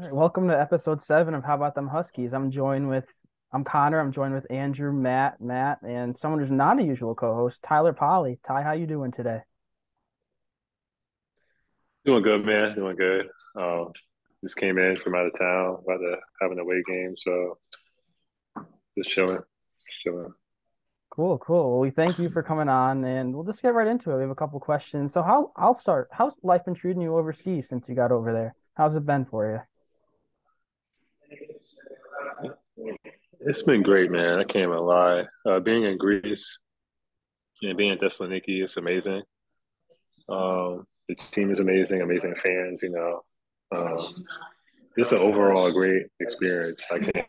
Right, welcome to episode seven of How About Them Huskies. I'm joined with I'm Connor. I'm joined with Andrew, Matt, Matt, and someone who's not a usual co-host, Tyler Polley. Ty, how you doing today? Doing good, man. Doing good. Uh, just came in from out of town, about to have an away game, so just chilling, just chilling. Cool, cool. Well, we thank you for coming on, and we'll just get right into it. We have a couple questions. So, how I'll start. How's life been treating you overseas since you got over there? How's it been for you? It's been great, man. I can't even lie. Uh, being in Greece and being in Thessaloniki is amazing. Um, the team is amazing, amazing fans. You know, um, just an overall great experience. I can't.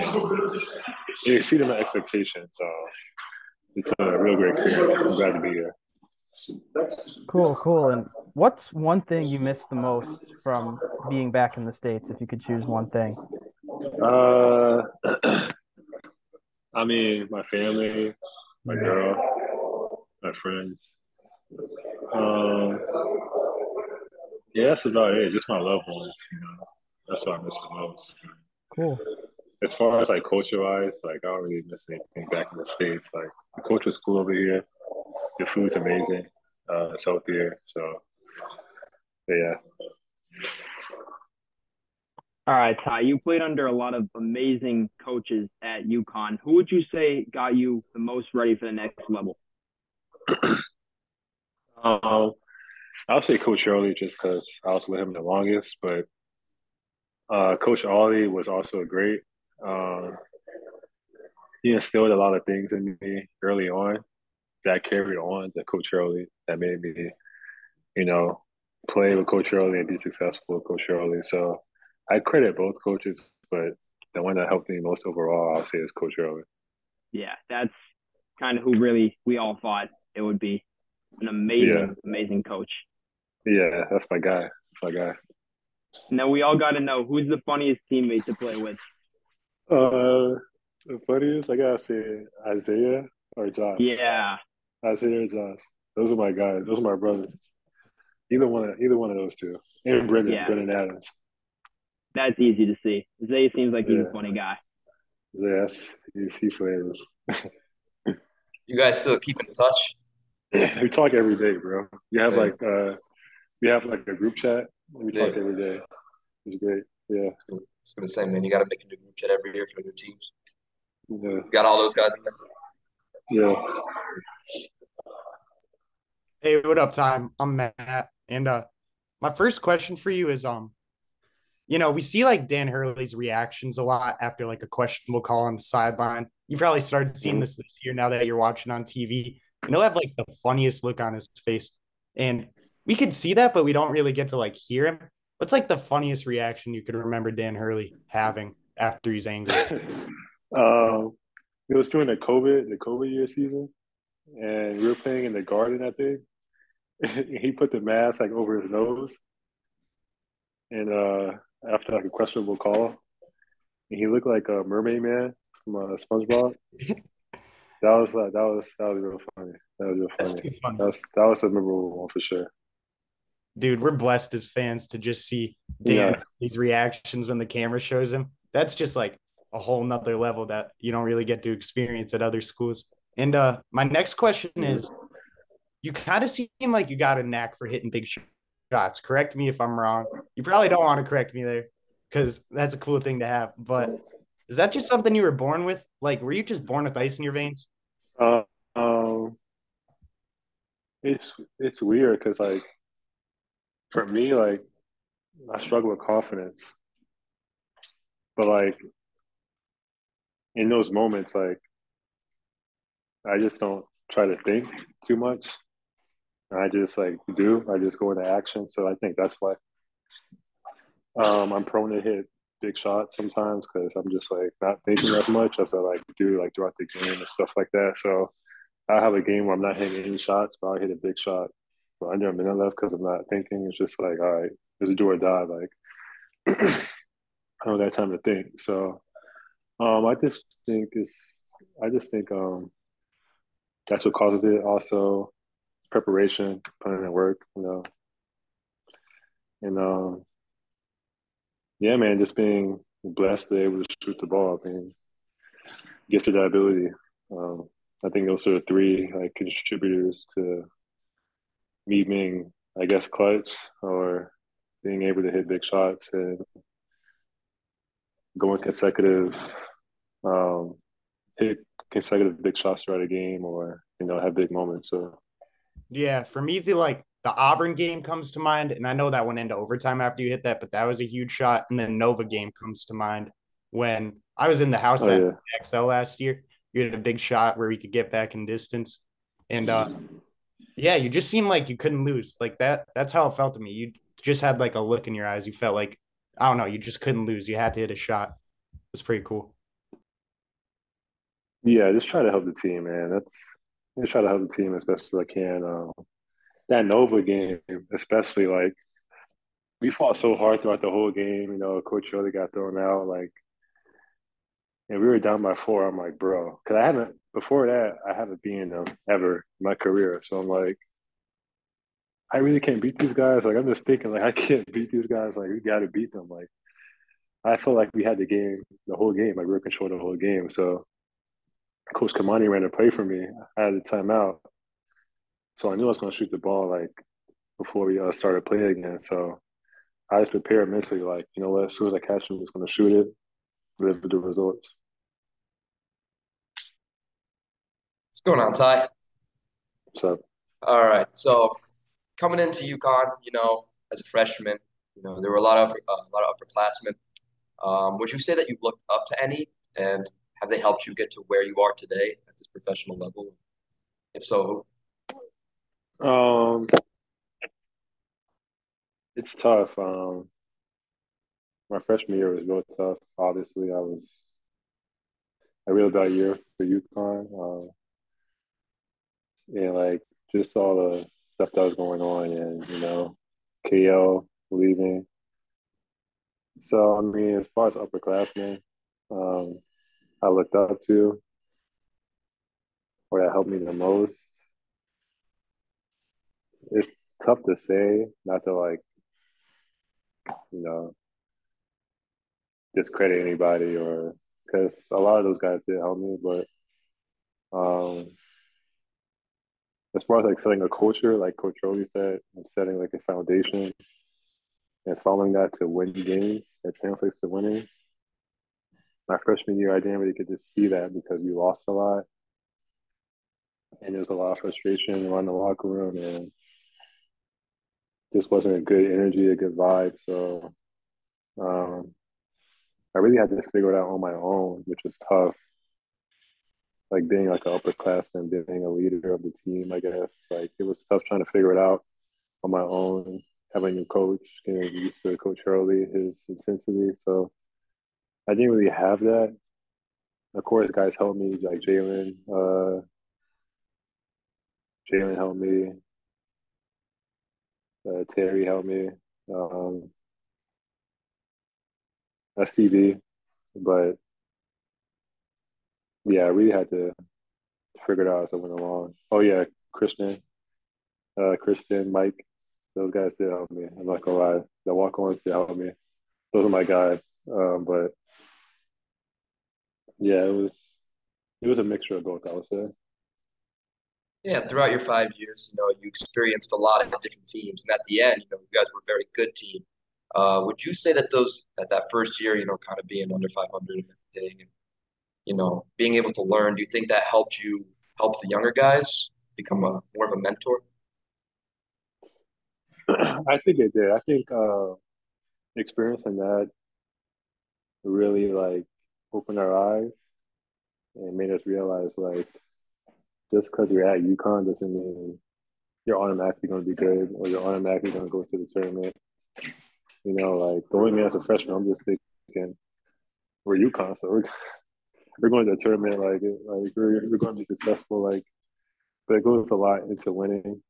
It exceeded my expectations. So it's a real great experience. I'm glad to be here. Cool, cool. And what's one thing you miss the most from being back in the States, if you could choose one thing? Uh, I mean, my family, my girl, my friends. Um, yeah, that's about it. Just my loved ones, you know. That's what I miss the most. Cool. As far as like culture wise, like I don't really miss anything back in the States. Like the culture is cool over here. The food's amazing. Uh, it's healthier. So yeah. All right, Ty, you played under a lot of amazing coaches at UConn. Who would you say got you the most ready for the next level? um, I'll say Coach Hurley just because I was with him the longest, but uh, Coach Ollie was also great. Um, he instilled a lot of things in me early on that carried on to Coach Hurley that made me, you know, play with Coach Hurley and be successful with Coach Hurley. So I credit both coaches, but the one that helped me most overall, I'll say, is Coach Hurley. Yeah, that's kind of who really we all thought it would be. An amazing, yeah. amazing coach. Yeah, that's my guy. That's my guy. Now we all got to know who's the funniest teammate to play with. Uh, the funniest, I gotta say Isaiah or Josh. Yeah, Isaiah or Josh. Those are my guys. Those are my brothers. Either one, of, either one of those two, and Brendan, yeah. Brendan Adams. That's easy to see. Zay seems like he's yeah. a funny guy. Yes, he's, he's hilarious. you guys still keep in touch? we talk every day, bro. You have yeah. like uh, we have like a group chat. We talk every day. It's great. Yeah. It's been the same, man. You got to make a new group chat every year for new teams. Yeah. Got all those guys in there. Yeah. Hey, what up, time? I'm Matt, and uh, my first question for you is um, you know, we see like Dan Hurley's reactions a lot after like a questionable call on the sideline. You probably started seeing this this year now that you're watching on TV. And he'll have like the funniest look on his face, and we could see that, but we don't really get to like hear him. What's like the funniest reaction you could remember Dan Hurley having after he's angry? um, it was during the COVID, the COVID year season, and we were playing in the garden. I think he put the mask like over his nose, and uh, after like a questionable call, and he looked like a mermaid man from uh, SpongeBob. that was like that was that was real funny. That was real funny. funny. That was that was a memorable one for sure. Dude, we're blessed as fans to just see Dan yeah. these reactions when the camera shows him. That's just like a whole nother level that you don't really get to experience at other schools. And uh, my next question is you kind of seem like you got a knack for hitting big shots. Correct me if I'm wrong. You probably don't want to correct me there because that's a cool thing to have. But is that just something you were born with? Like, were you just born with ice in your veins? Uh, um, it's it's weird because like for me, like I struggle with confidence, but like in those moments, like I just don't try to think too much. I just like do. I just go into action. So I think that's why um, I'm prone to hit big shots sometimes because I'm just like not thinking as much as I like do like throughout the game and stuff like that. So I have a game where I'm not hitting any shots, but I hit a big shot for under a minute left because I'm not thinking. It's just like all right, it's a do or die. Like I don't got time to think. So um, I just think it's. I just think um, that's what causes it. Also, preparation, putting in work, you know, and um, yeah, man, just being blessed to be able to shoot the ball, being gifted that ability. Um, I think those are three like contributors to me being, I guess, clutch or being able to hit big shots and going consecutive, um, hit consecutive big shots throughout a game or you know have big moments. So yeah, for me, the like the Auburn game comes to mind, and I know that went into overtime after you hit that, but that was a huge shot. And then Nova game comes to mind when I was in the house oh, that yeah. XL last year. You had a big shot where we could get back in distance, and uh, yeah, you just seemed like you couldn't lose. Like that. That's how it felt to me. You just had like a look in your eyes. You felt like I don't know. You just couldn't lose. You had to hit a shot. It was pretty cool. Yeah, just try to help the team, man. That's just try to help the team as best as I can. Um, that Nova game, especially like we fought so hard throughout the whole game. You know, Coach Hurley got thrown out, like, and we were down by four. I'm like, bro, because I haven't before that I haven't been them ever in my career. So I'm like, I really can't beat these guys. Like I'm just thinking, like I can't beat these guys. Like we got to beat them. Like I felt like we had the game, the whole game. Like we were controlling the whole game. So Coach Kimani ran a play for me. I had a timeout, so I knew I was going to shoot the ball like before we uh, started playing again. So I just prepared mentally, like you know what, as soon as I catch him, I'm just going to shoot it, live with the results. What's going on, Ty? What's up? All right, so coming into UConn, you know, as a freshman, you know, there were a lot of uh, a lot of upperclassmen. Um, would you say that you looked up to any, and have they helped you get to where you are today at this professional level? If so, um, it's tough. Um, my freshman year was real tough. Obviously, I was a real bad year for UConn. Uh, and like just all the stuff that was going on, and you know, KO leaving. So I mean, as far as upperclassmen, um, I looked up to or that helped me the most? It's tough to say, not to like, you know, discredit anybody or because a lot of those guys did help me, but um, as far as like setting a culture, like Coach Hurley said, and setting like a foundation and following that to win games that translates to winning my freshman year, I didn't really get to see that because we lost a lot. And there was a lot of frustration around the locker room and just wasn't a good energy, a good vibe. So um, I really had to figure it out on my own, which was tough. Like being like an upperclassman, being a leader of the team, I guess. Like it was tough trying to figure it out on my own, having a new coach, getting used to Coach Hurley, his intensity. So I didn't really have that. Of course, guys helped me, like Jalen. Uh, Jalen helped me. Uh, Terry helped me. Um, SCB, but yeah, I really had to figure it out as I went along. Oh yeah, Christian, uh, Christian, Mike, those guys did help me. I'm not gonna lie, the walk-ons did help me. Those are my guys. Um, but yeah, it was it was a mixture of both. I would say. Yeah, throughout your five years, you know, you experienced a lot of different teams, and at the end, you know, you guys were a very good team. Uh, would you say that those at that first year, you know, kind of being under 500 and everything, and you know, being able to learn, do you think that helped you help the younger guys become a more of a mentor? I think it did. I think uh, experiencing that really like opened our eyes and made us realize like just because you're at UConn doesn't mean you're automatically going to be good or you're automatically going to go to the tournament. You know, like going in as a freshman, I'm just thinking we're UConn, so we're we're going to the tournament. Like like we're we're going to be successful. Like, but it goes a lot into winning,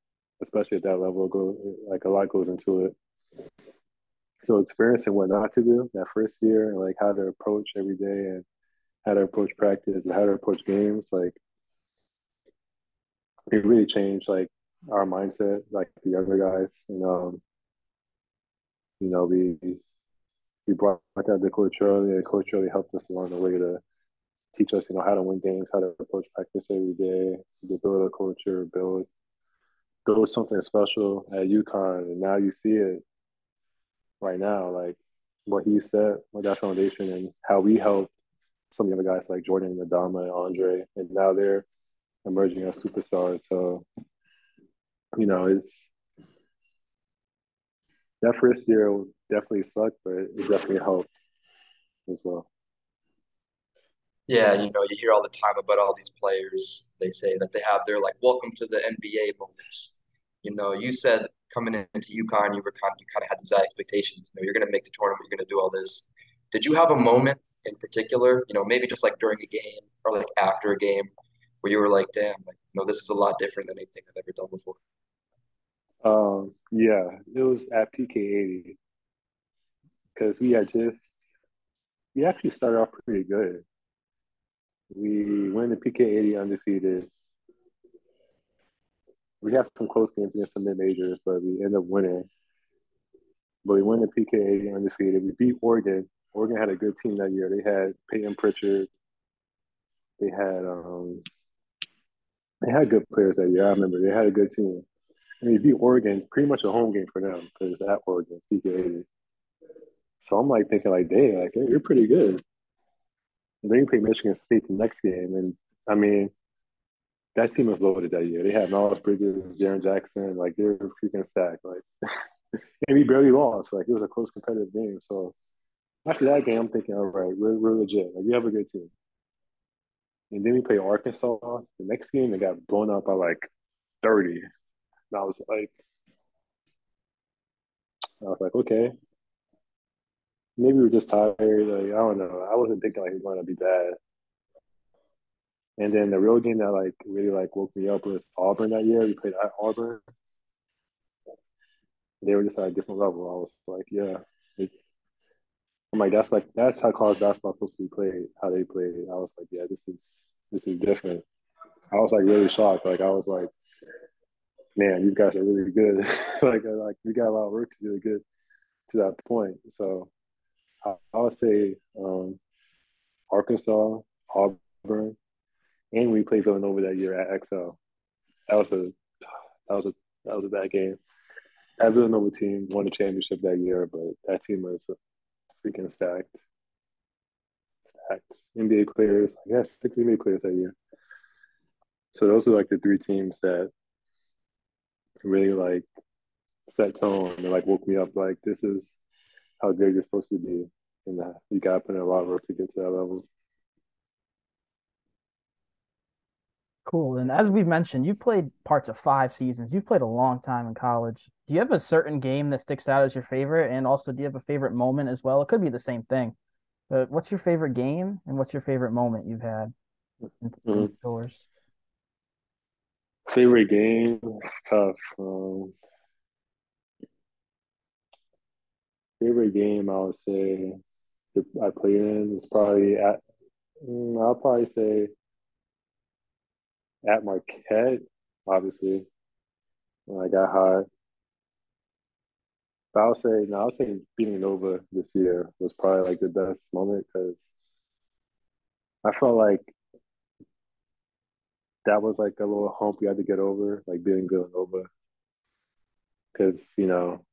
especially at that level. Go like a lot goes into it so experiencing what not to do that first year and like how to approach every day and how to approach practice and how to approach games like it really changed like our mindset like the younger guys and um you know we we brought that to Coach Hurley, and Coach Hurley helped us along the way to teach us, you know, how to win games, how to approach practice every day, to build a culture, build build something special at UConn, and now you see it right now, like what he said, with that foundation, and how we helped some of the other guys like Jordan, and Adama, and Andre, and now they're emerging as superstars. So, you know, it's that first year definitely sucked, but it definitely helped as well. Yeah, you know, you hear all the time about all these players. They say that they have their like welcome to the NBA moments. You know, you said coming into UConn, you were kind you kind of had these high expectations. You know, you're going to make the tournament, you're going to do all this. Did you have a moment in particular? You know, maybe just like during a game or like after a game where you were like, "Damn, like, you know, this is a lot different than anything I've ever done before." Um, yeah, it was at PK eighty because we had just we actually started off pretty good. We went to PK eighty undefeated. We had some close games against some mid majors, but we end up winning. But we win the PK80 undefeated. We beat Oregon. Oregon had a good team that year. They had Payton Pritchard. They had um, they had good players that year. I remember they had a good team. And they beat Oregon, pretty much a home game for them because at Oregon, PK80. So I'm like thinking like, dang, like you're pretty good. And then you play Michigan State the next game, and I mean, that team was loaded that year. They had Miles Bridges, Jaren Jackson, like they were freaking stacked. Like, and we barely lost. Like it was a close competitive game. So after that game, I'm thinking, all right, we're, we're legit. Like we have a good team. And then we play Arkansas. The next game, they got blown up by like 30. And I was like, I was like, okay, maybe we are just tired. Like I don't know. I wasn't thinking like was going to be bad. And then the real game that like really like woke me up was Auburn that year. We played at Auburn. They were just at a different level. I was like, yeah, it's. I'm like, that's like that's how college basketball supposed to be played. How they play. I was like, yeah, this is this is different. I was like really shocked. Like I was like, man, these guys are really good. like like we got a lot of work to do to get to that point. So I, I would say um, Arkansas, Auburn, and we played Villanova that year at XL. That was a that was a that was a bad game. That Villanova team won the championship that year, but that team was freaking stacked. Stacked NBA players, I guess six NBA players that year. So those are like the three teams that really like set tone and like woke me up. Like this is how good you're supposed to be, and that you got to put in a lot of work to get to that level. Cool. And as we've mentioned, you've played parts of five seasons. You've played a long time in college. Do you have a certain game that sticks out as your favorite? And also, do you have a favorite moment as well? It could be the same thing. But what's your favorite game and what's your favorite moment you've had in, mm-hmm. Storrs? Favorite game? It's tough. Um, favorite game, I would say I played in is probably at. Mm, I'll probably say at Marquette, obviously, when I got high. But I'll say, no, I'll say beating Nova this year was probably like the best moment because I felt like that was like a little hump we had to get over, like beating Villanova. Because, you know,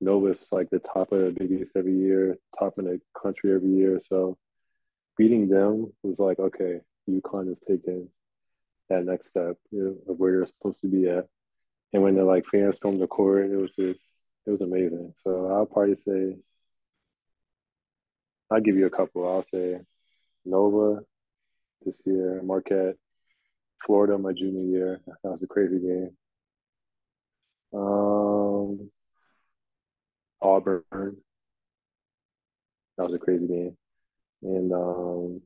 Nova's like the top of the biggest every year, top in the country every year. So beating them was like, okay, UConn is taking that next step you know, of where you're supposed to be at. And when the like fans stormed the court, it was just it was amazing. So I'll probably say I'll give you a couple. I'll say Nova this year, Marquette, Florida my junior year. That was a crazy game. Um, Auburn. That was a crazy game. And um,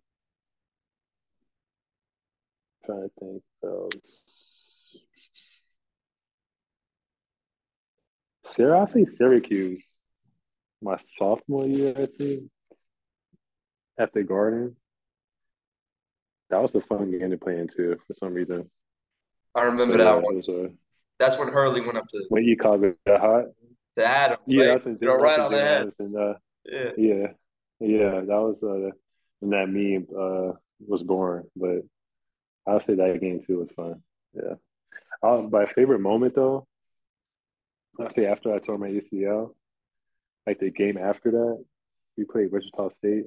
trying to think of Sarah, I say Syracuse. My sophomore year, I think, at the Garden. That was a fun game to play into for some reason. I remember that one. A, That's when Hurley went up to when you called it that hot. To Adam, yeah, right? that's right on the head. And, uh, Yeah. Yeah, yeah, that was uh, when that meme uh was born. But I'll say that game too was fun. Yeah. Uh, my favorite moment though, I'll say after I tore my ACL, like the game after that, we played Wichita State,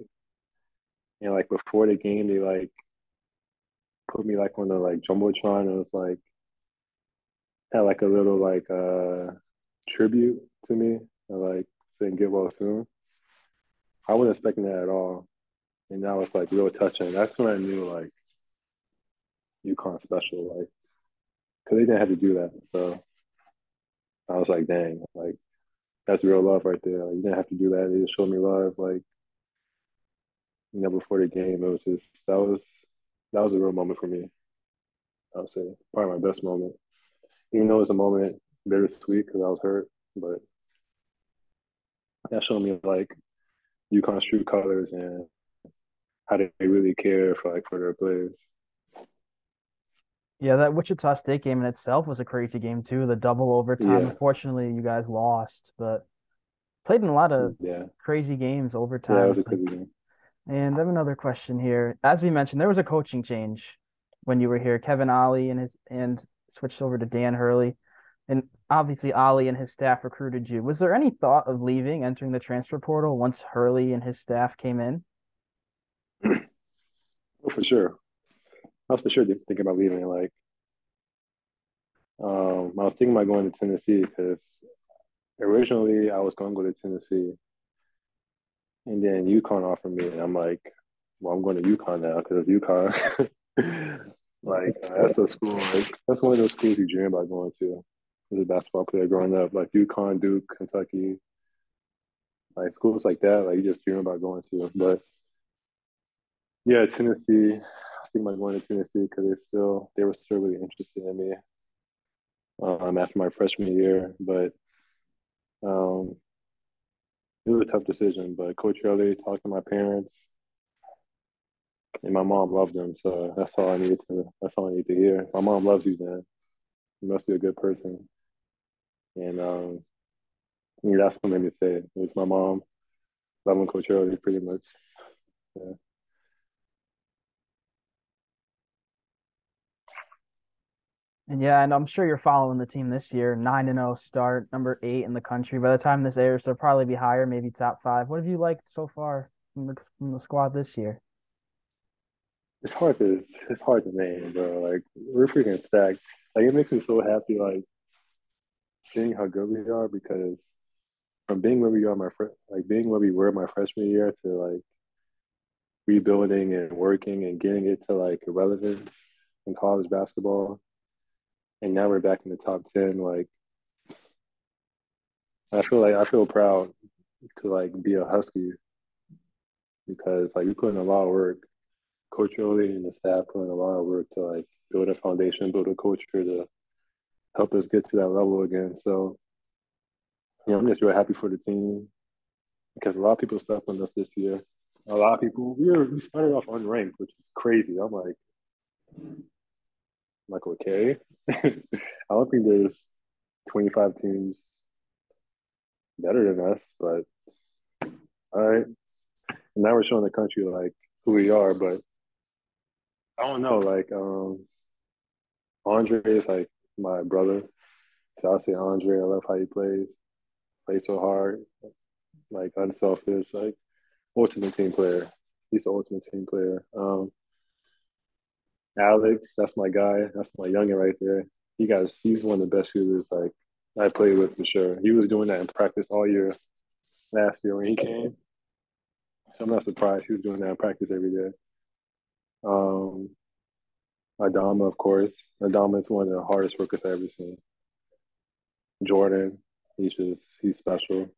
and like before the game, they like put me like on the like jumbotron. And it was like had like a little like uh tribute to me, and, like saying get well soon. I wasn't expecting that at all, and that was like real touching. That's when I knew like UConn special, like because they didn't have to do that. So I was like, dang, like that's real love right there. Like, you didn't have to do that. They just showed me love. Like you know, before the game, it was just that was that was a real moment for me. I would say probably my best moment, even though it was a moment bittersweet because I was hurt, but that showed me like UConn's true colors and how they really care for like for their players. Yeah, that Wichita State game in itself was a crazy game too. The double overtime. Yeah. Unfortunately, you guys lost, but played in a lot of mm, Yeah, crazy games overtime. yeah, it was a crazy game. And I have another question here. As we mentioned, there was a coaching change when you were here. Kevin Ollie and his and switched over to Dan Hurley. And obviously Ollie and his staff recruited you. Was there any thought of leaving, entering the transfer portal once Hurley and his staff came in? Oh, for sure. I was for sure thinking about leaving. Like, um, I was thinking about going to Tennessee because originally I was going to go to Tennessee, and then UConn offered me, and I'm like, well, I'm going to UConn now because it's UConn. like, uh, that's a school. Like, that's one of those schools you dream about going to as a basketball player growing up. Like UConn, Duke, Kentucky, like schools like that. Like you just dream about going to. But yeah, Tennessee. Thinking going to Tennessee because they still they were still really interested in me um, after my freshman year, but um, it was a tough decision. But Coach Hurley talked to my parents, and my mom loved him, so that's all I needed to. That's all I need to hear. My mom loves you, man. You must be a good person, and um, that's what made me say it. It was my mom loving Coach Hurley, pretty much. Yeah. And yeah, and I'm sure you're following the team this year. Nine and zero start, number eight in the country. By the time this airs, they'll probably be higher, maybe top five. What have you liked so far from the from the squad this year? It's hard to it's hard to name, bro. Like we're freaking stacked. Like it makes me so happy, like seeing how good we are because from being where we are my fr- like being where we were my freshman year to like rebuilding and working and getting it to like relevance in college basketball, and now we're back in the top ten. Like I feel like I feel proud to like be a Husky because like we put in a lot of work. Coach Hurley and the staff put in a lot of work to like build a foundation, build a culture to help us get to that level again. So, you know, I'm just real happy for the team because a lot of people stepped on us this year. A lot of people we were we started off unranked, which is crazy. I'm like, Like okay. I don't think there's 25 teams better than us, but all right. And now we're showing the country like who we are, but I don't know, like um Andre is like my brother. So I'll say Andre, I love how he plays. Plays so hard, like unselfish, like ultimate team player. He's the ultimate team player. Um Alex, that's my guy. That's my youngin right there. He got he's one of the best shooters like I played with for sure. He was doing that in practice all year last year when he came. So I'm not surprised he was doing that in practice every day. Um, Adama, of course. Adama is one of the hardest workers I've ever seen. Jordan, he's just he's special.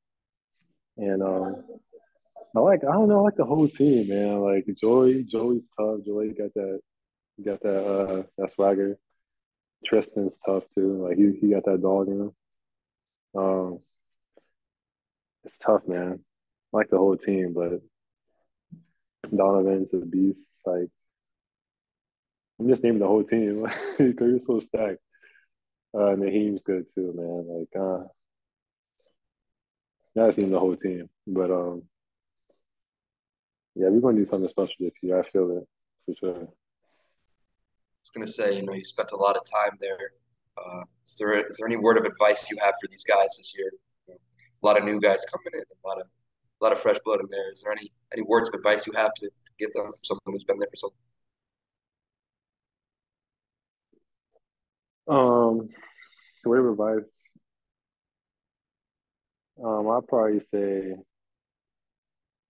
And um, I like I don't know, I like the whole team, man. Like Joey, Joey's tough. Joey got that got that uh that swagger. Tristen's tough too. Like he he got that dog in him. Um, it's tough, man. Like the whole team, but Donovan's a beast. Like I'm just naming the whole team because you're so stacked. Uh, Nahiem's good too, man. Like, uh, not naming the whole team, but um, Yeah, we're gonna do something special this year. I feel it for sure. Was gonna say, you know, you spent a lot of time there. Uh, is there is there any word of advice you have for these guys this year? You know, a lot of new guys coming in, a lot of a lot of fresh blood in there. Is there any any words of advice you have to, to give them, someone who's been there for so? Um, word of advice. Um, I'd probably say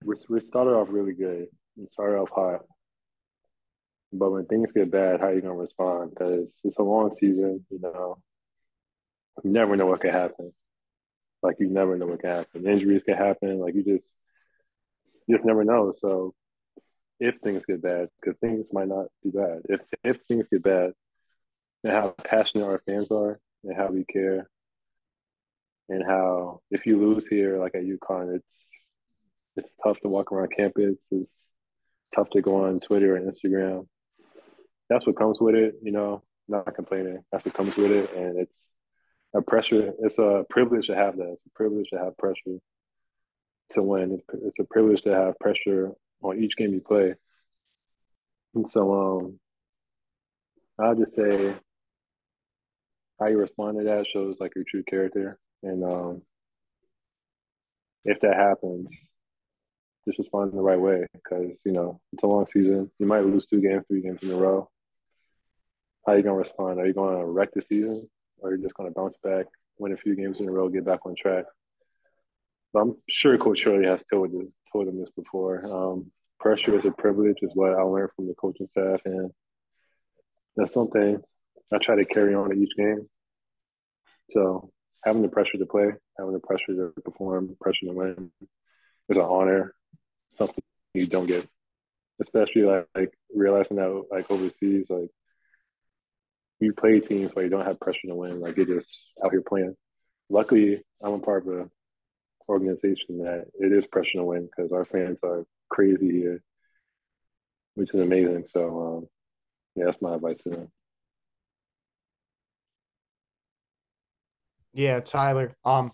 we we started off really good. We started off hot, but when things get bad, how are you gonna respond? Because it's a long season, you know. You never know what could happen. Like you never know what can happen. Injuries can happen. Like you just you just never know. So if things get bad, because things might not be bad. If if things get bad, and how passionate our fans are, and how we care, and how if you lose here, like at UConn, it's it's tough to walk around campus. It's tough to go on Twitter and Instagram. That's what comes with it, you know. Not complaining. That's what comes with it, and it's a pressure. It's a privilege to have that. It's a privilege to have pressure to win. It's, a privilege to have pressure on each game you play. And so, um, I'll just say how you respond to that shows like your true character. And um, if that happens, just respond in the right way because you know it's a long season. You might lose two games, three games in a row. How are you gonna respond? Are you gonna wreck the season, or are you just gonna bounce back, win a few games in a row, get back on track? But I'm sure Coach Hurley has told this, told him this before. Um, pressure is a privilege, is what I learned from the coaching staff, and that's something I try to carry on at each game. So having the pressure to play, having the pressure to perform, pressure to win, is an honor something you don't get, especially like, like realizing that like overseas, like you play teams where you don't have pressure to win, like you're just out here playing. Luckily, I'm a part of an organization that it is pressure to win because our fans are crazy here, which is amazing. So, um, yeah, that's my advice to them. Yeah, Tyler. Um,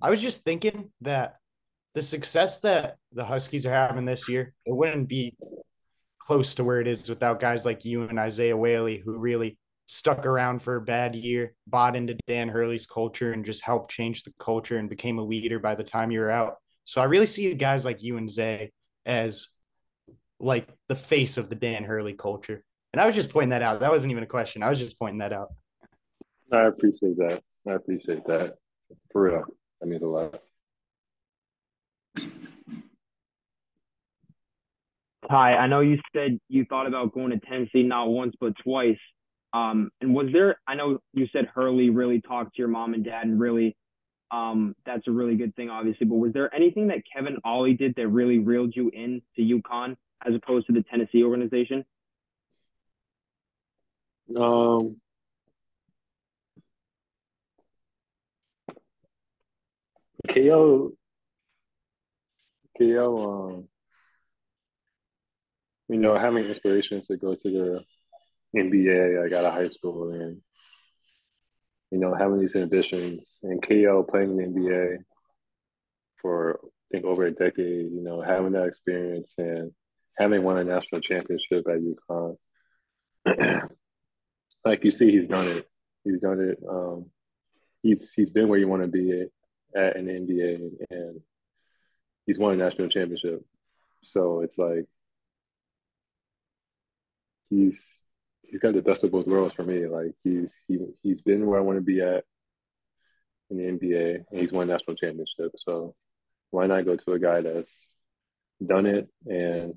I was just thinking that the success that the Huskies are having this year, it wouldn't be close to where it is without guys like you and Isaiah Whaley, who really stuck around for a bad year, bought into Dan Hurley's culture, and just helped change the culture and became a leader by the time you were out. So I really see guys like you and Zay as like the face of the Dan Hurley culture. And I was just pointing that out. That wasn't even a question. I was just pointing that out. I appreciate that. I appreciate that. For real. That means a lot. Ty, I know you said you thought about going to Tennessee not once but twice. Um, and was there? I know you said Hurley really talked to your mom and dad, and really, um, that's a really good thing, obviously. But was there anything that Kevin Ollie did that really reeled you in to UConn as opposed to the Tennessee organization? Um, KO KO, um, you know, having inspirations to go to the NBA, I got a high school, and you know, having these ambitions, and KO playing in the NBA for I think over a decade, you know, having that experience and having won a national championship at UConn. like you see, he's done it. He's done it. Um, he's he's been where you want to be at, the NBA, and he's won a national championship. So it's like he's he's got the best of both worlds for me. Like he's he he's been where I want to be at in the NBA, and he's won national championship. So why not go to a guy that's done it? And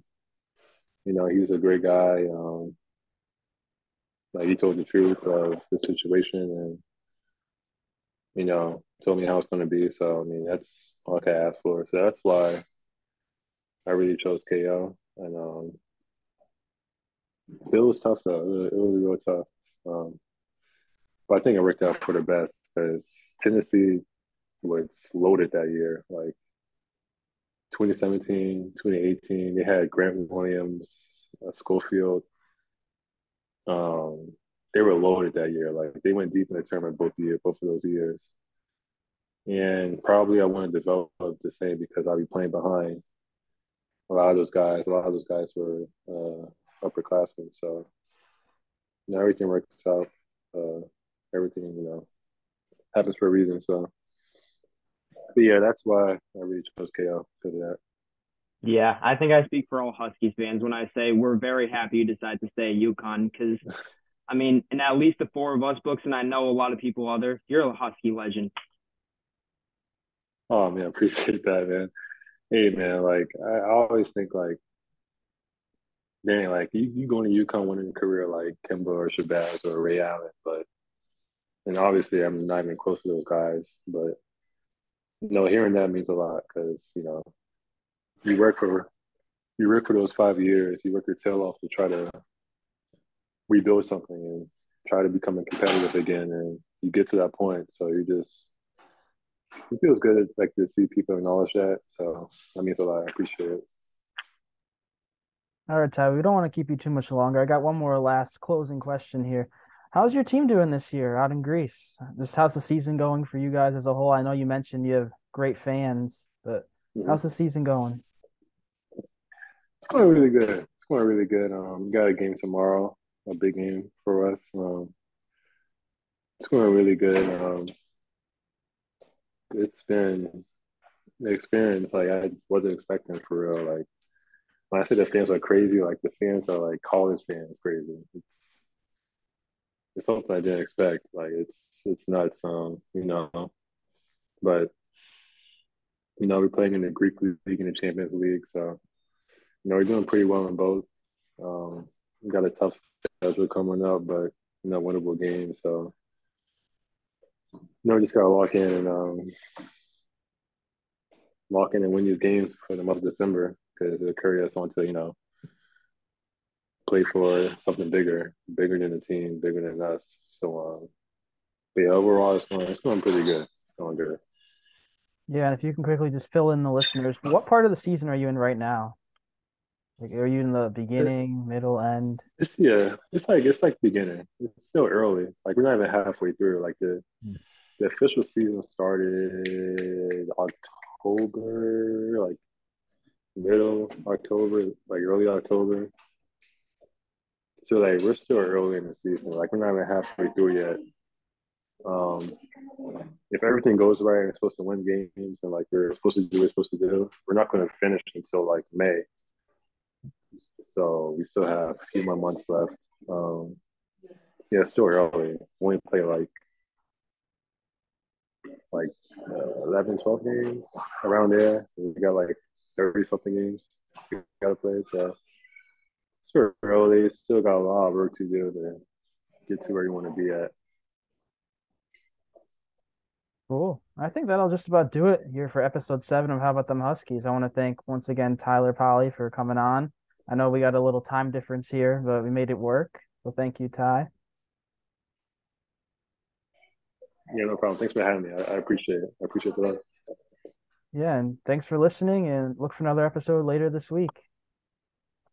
you know, he was a great guy. Um, like he told the truth of the situation, and you know, told me how it's going to be. So I mean, that's all I could ask for. So that's why I really chose KO. And um, Bill was tough though. It was, it was real tough. Um, but I think it worked out for the best because Tennessee was loaded that year. Like 2017, 2018, they had Grant Williams, uh, Schofield. Um, they were loaded that year. Like they went deep in the tournament both year, both of those years. And probably I want to develop the same because I'll be playing behind a lot of those guys, a lot of those guys were uh, upperclassmen. So now everything works out. Uh, everything, you know, happens for a reason. So, but yeah, that's why I really chose KO because of that. Yeah, I think I speak for all Huskies fans when I say we're very happy you decided to stay at UConn because, I mean, in at least the four of us books, and I know a lot of people other, you're a Husky legend. Oh man, I appreciate that, man. Hey man, like I always think like, dang, like you, you going to UConn winning a career like Kemba or Shabazz or Ray Allen, but and obviously I'm not even close to those guys, but you know, hearing that means a lot because you know you work for you work for those five years, you work your tail off to try to rebuild something and try to become competitive again, and you get to that point, so you just it feels good like to see people acknowledge that. So that means a lot. I appreciate it. All right, Ty, we don't want to keep you too much longer. I got one more last closing question here. How's your team doing this year out in Greece? Just how's the season going for you guys as a whole? I know you mentioned you have great fans, but how's the season going? It's going really good. It's going really good. Um, we got a game tomorrow, a big game for us. Um, it's going really good. Um, it's been the experience like I wasn't expecting for real. Like when I say the fans are crazy, like the fans are like college fans crazy. It's it's something I didn't expect. Like it's it's nuts. Um, you know, but you know we're playing in the Greek league and the Champions League, so you know we're doing pretty well in both. Um, we got a tough schedule coming up, but you know winnable games. So no, just gotta lock in and um, lock in and win these games for the month of December because it'll carry us on to you know play for something bigger, bigger than the team, bigger than us. So, um, but yeah, overall, it's going it's going pretty good. It's going good. Yeah, and if you can quickly just fill in the listeners, what part of the season are you in right now? Like, are you in the beginning, middle, end? It's yeah, it's like it's like beginning. It's still early. Like we're not even halfway through. Like the hmm the official season started October, like middle October, like early October. So like we're still early in the season. Like we're not even halfway through yet. Um, if everything goes right and we're supposed to win games and like we're supposed to do what we're supposed to do, we're not going to finish until like May. So we still have a few more months left. Um, yeah, still early. We only play like like uh, 11, 12 games around there. We got like 30 something games we got to play. So still early, still got a lot of work to do to get to where you want to be at. Cool. I think that'll just about do it here for episode seven of How About Them Huskies. I want to thank once again Tyler Polley for coming on. I know we got a little time difference here, but we made it work. So thank you, Ty. Yeah, no problem. Thanks for having me. I, I appreciate it. I appreciate the love. Yeah, and thanks for listening and look for another episode later this week.